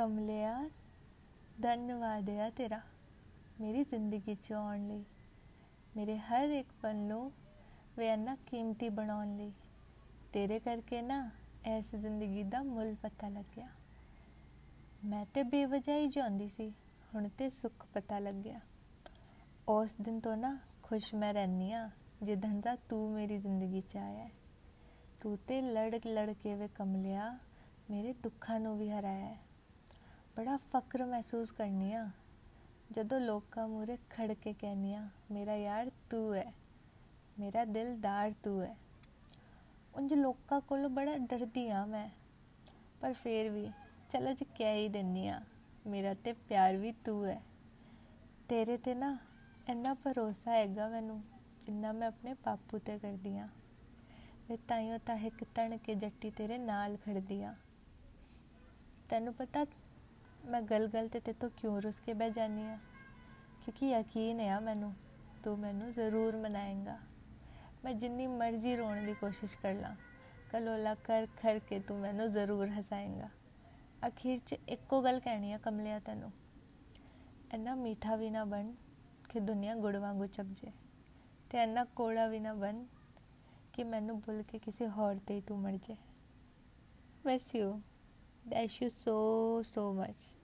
ਕਮਲਿਆ, ਧੰਨਵਾਦ ਆ ਤੇਰਾ ਮੇਰੀ ਜ਼ਿੰਦਗੀ ਚ ਆਉਣ ਲਈ, ਮੇਰੇ ਹਰ ਇੱਕ ਪਲ ਨੂੰ ਵੇ ਇੰਨਾ ਕੀਮਤੀ ਬਣਾਉਣ ਲਈ ਤੇਰੇ ਕਰਕੇ ਨਾ ਐਸ ਜ਼ਿੰਦਗੀ ਦਾ ਮੁੱਲ ਪਤਾ ਲੱਗਿਆ ਮੈਂ ਤੇ ਬੇਵਜ੍ਹਾ ਹੀ ਜਾਂਦੀ ਸੀ, ਹੁਣ ਤੇ ਸੁੱਖ ਪਤਾ ਲੱਗਿਆ ਉਸ ਦਿਨ ਤੋਂ ਨਾ ਖੁਸ਼ ਮੈਂ ਰਹਿਨੀ ਆ ਜਿੱਦਣ ਦਾ ਤੂੰ ਮੇਰੀ ਜ਼ਿੰਦਗੀ ਚ ਆਇਆ ਹੈ। ਤੂੰ ਤੇ ਲੜ ਲੜ ਕੇ ਵੇ ਕਮਲਿਆ, ਮੇਰੇ ਦੁੱਖਾਂ ਨੂੰ ਵੀ ਹਰਾਇਆ ਹੈ। ਬੜਾ ਫਕਰ ਮਹਿਸੂਸ ਕਰਨੀ ਆ। ਜਦੋਂ ਲੋਕਾਂ ਮੂਰੇ ਖੜ ਕੇ ਕਹਿਨੀ ਆ, ਮੇਰਾ ਯਾਰ ਤੂੰ ਹੈ ਮੇਰਾ ਦਿਲਦਾਰ ਤੂੰ ਹੈ ਉਂਝ ਲੋਕਾਂ ਕੋਲੋਂ ਬੜਾ ਡਰਦੀ ਆ ਮੈਂ। ਪਰ ਫੇਰ ਵੀ ਚਲ ਅੱਜ ਕਹਿ ਹੀ ਦਿੰਨੀ ਆ, ਮੇਰਾ ਤੇ ਪਿਆਰ ਵੀ ਤੂੰ ਹੈ ਤੇਰੇ ਤੇ ਨਾ ਇੰਨਾ ਭਰੋਸਾ ਹੈਗਾ ਮੈਨੂੰ, ਜਿੰਨਾ ਮੈਂ ਆਪਣੇ ਬਾਪੂ ਤੇ ਕਰਦੀ ਆ। ਵੇ ਤਾਈਓ ਤਾਂ ਇੱਕ ਤਣ ਕੇ ਜੱਟੀ ਤੇਰੇ ਨਾਲ ਖੜਦੀ ਆ। ਤੈਨੂੰ ਪਤਾ ਮੈਂ ਗਲ ਗਲ ਤੇ ਤੇ ਤੋਂ ਕਿਉਂ ਰੁੱਸ ਕੇ ਬਹਿ ਜਾਨੀ ਆ ਕਿਉਂਕਿ ਯਕੀਨ ਹੈ ਮੈਨੂੰ, ਤੂੰ ਮੈਨੂੰ ਜ਼ਰੂਰ ਮਨਾਏਂਗਾ। ਮੈਂ ਜਿੰਨੀ ਮਰਜ਼ੀ ਰੋਣ ਦੀ ਕੋਸ਼ਿਸ਼ ਕਰ ਲਾਂ, ਕਲੋਲਾ ਕਰ ਕਰ ਕੇ ਤੂੰ ਮੈਨੂੰ ਜ਼ਰੂਰ ਹਸਾਏਂਗਾ। ਅਖੀਰ 'ਚ ਇੱਕੋ ਗੱਲ ਕਹਿਣੀ ਆ ਕਮਲਿਆ ਤੈਨੂੰ। ਇੰਨਾ ਮਿੱਠਾ ਵੀ ਨਾ ਬਣ ਕਿ ਦੁਨੀਆ ਗੁੜ ਵਾਂਗੂ ਚਪ ਜੇ, ਤੇ ਇੰਨਾ ਕੋੜਾ ਵੀ ਨਾ ਬਣ ਕਿ ਮੈਨੂੰ ਭੁੱਲ ਕੇ ਕਿਸੇ ਹੋਰ ਤੇ ਹੀ ਤੂੰ ਮਰ ਜੇ। Miss you dash you so so much